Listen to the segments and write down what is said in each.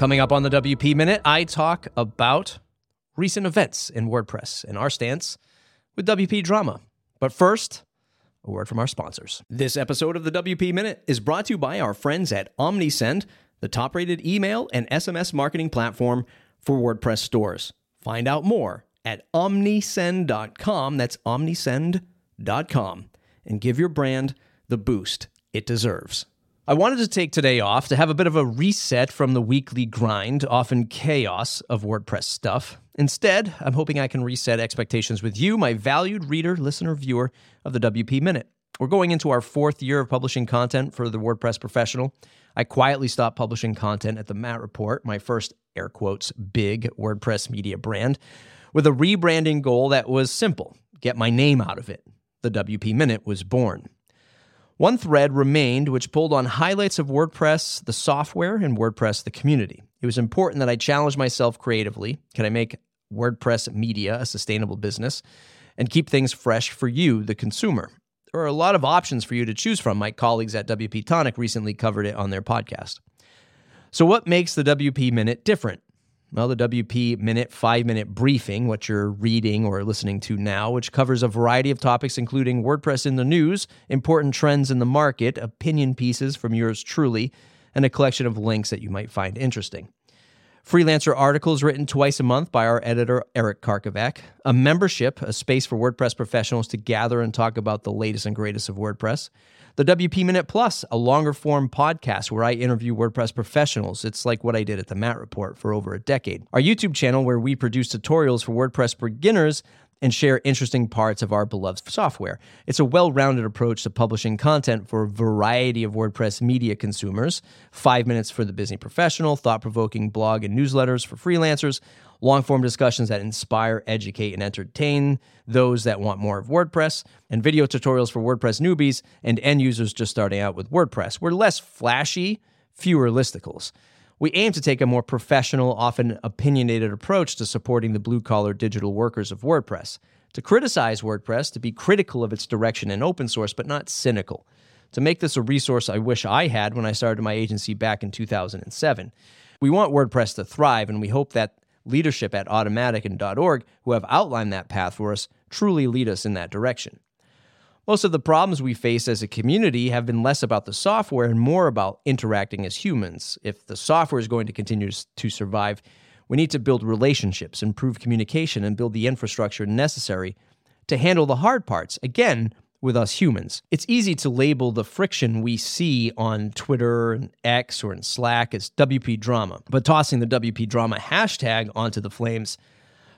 Coming up on the WP Minute, I talk about recent events in WordPress and our stance with WP Drama. But first, a word from our sponsors. This episode of the WP Minute is brought to you by our friends at OmniSend, the top rated email and SMS marketing platform for WordPress stores. Find out more at omnisend.com. That's omnisend.com. And give your brand the boost it deserves. I wanted to take today off to have a bit of a reset from the weekly grind, often chaos of WordPress stuff. Instead, I'm hoping I can reset expectations with you, my valued reader, listener, viewer of the WP Minute. We're going into our fourth year of publishing content for the WordPress professional. I quietly stopped publishing content at the Matt Report, my first air quotes big WordPress media brand, with a rebranding goal that was simple get my name out of it. The WP Minute was born. One thread remained, which pulled on highlights of WordPress, the software, and WordPress, the community. It was important that I challenge myself creatively. Can I make WordPress media a sustainable business and keep things fresh for you, the consumer? There are a lot of options for you to choose from. My colleagues at WP Tonic recently covered it on their podcast. So, what makes the WP Minute different? Well, the WP Minute five minute briefing, what you're reading or listening to now, which covers a variety of topics, including WordPress in the news, important trends in the market, opinion pieces from yours truly, and a collection of links that you might find interesting. Freelancer articles written twice a month by our editor, Eric Karkovack. A membership, a space for WordPress professionals to gather and talk about the latest and greatest of WordPress. The WP Minute Plus, a longer form podcast where I interview WordPress professionals. It's like what I did at the Matt Report for over a decade. Our YouTube channel where we produce tutorials for WordPress beginners and share interesting parts of our beloved software. It's a well rounded approach to publishing content for a variety of WordPress media consumers. Five minutes for the busy professional, thought provoking blog and newsletters for freelancers, long form discussions that inspire, educate, and entertain those that want more of WordPress, and video tutorials for WordPress newbies and end users just starting out with WordPress. We're less flashy, fewer listicles. We aim to take a more professional, often opinionated approach to supporting the blue collar digital workers of WordPress. To criticize WordPress, to be critical of its direction and open source, but not cynical. To make this a resource I wish I had when I started my agency back in 2007. We want WordPress to thrive, and we hope that leadership at Automattic and .org, who have outlined that path for us, truly lead us in that direction. Most of the problems we face as a community have been less about the software and more about interacting as humans. If the software is going to continue to survive, we need to build relationships, improve communication, and build the infrastructure necessary to handle the hard parts. Again, with us humans. It's easy to label the friction we see on Twitter and X or in Slack as WP drama, but tossing the WP drama hashtag onto the flames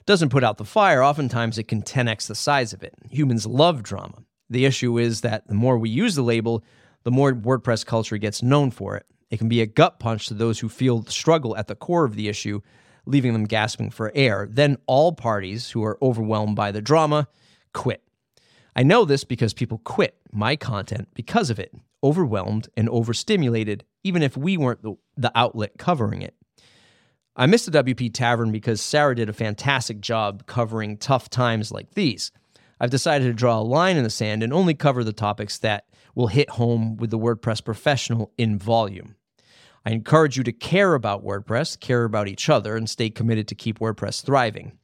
doesn't put out the fire. Oftentimes, it can 10x the size of it. Humans love drama. The issue is that the more we use the label, the more WordPress culture gets known for it. It can be a gut punch to those who feel the struggle at the core of the issue, leaving them gasping for air. Then all parties who are overwhelmed by the drama quit. I know this because people quit my content because of it, overwhelmed and overstimulated, even if we weren't the, the outlet covering it. I missed the WP Tavern because Sarah did a fantastic job covering tough times like these. I've decided to draw a line in the sand and only cover the topics that will hit home with the WordPress professional in volume. I encourage you to care about WordPress, care about each other, and stay committed to keep WordPress thriving.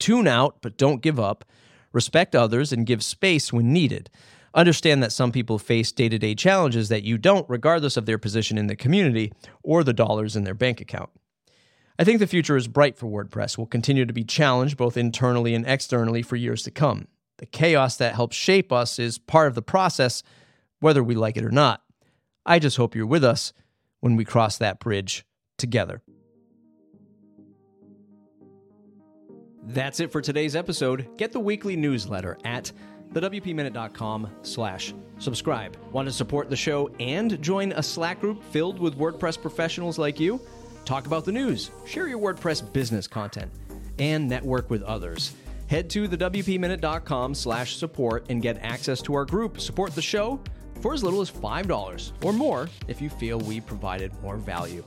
Tune out, but don't give up. Respect others and give space when needed. Understand that some people face day to day challenges that you don't, regardless of their position in the community or the dollars in their bank account. I think the future is bright for WordPress. We'll continue to be challenged both internally and externally for years to come. The chaos that helps shape us is part of the process, whether we like it or not. I just hope you're with us when we cross that bridge together. That's it for today's episode. Get the weekly newsletter at thewpminute.com slash subscribe. Want to support the show and join a Slack group filled with WordPress professionals like you? Talk about the news, share your WordPress business content, and network with others. Head to thewpminute.com slash support and get access to our group. Support the show for as little as $5 or more if you feel we provided more value.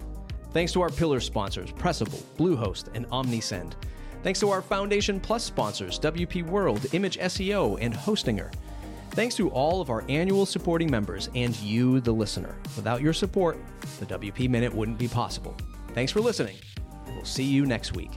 Thanks to our pillar sponsors, Pressable, Bluehost, and OmniSend. Thanks to our Foundation Plus sponsors, WP World, Image SEO, and Hostinger. Thanks to all of our annual supporting members and you, the listener. Without your support, the WP Minute wouldn't be possible. Thanks for listening. We'll see you next week.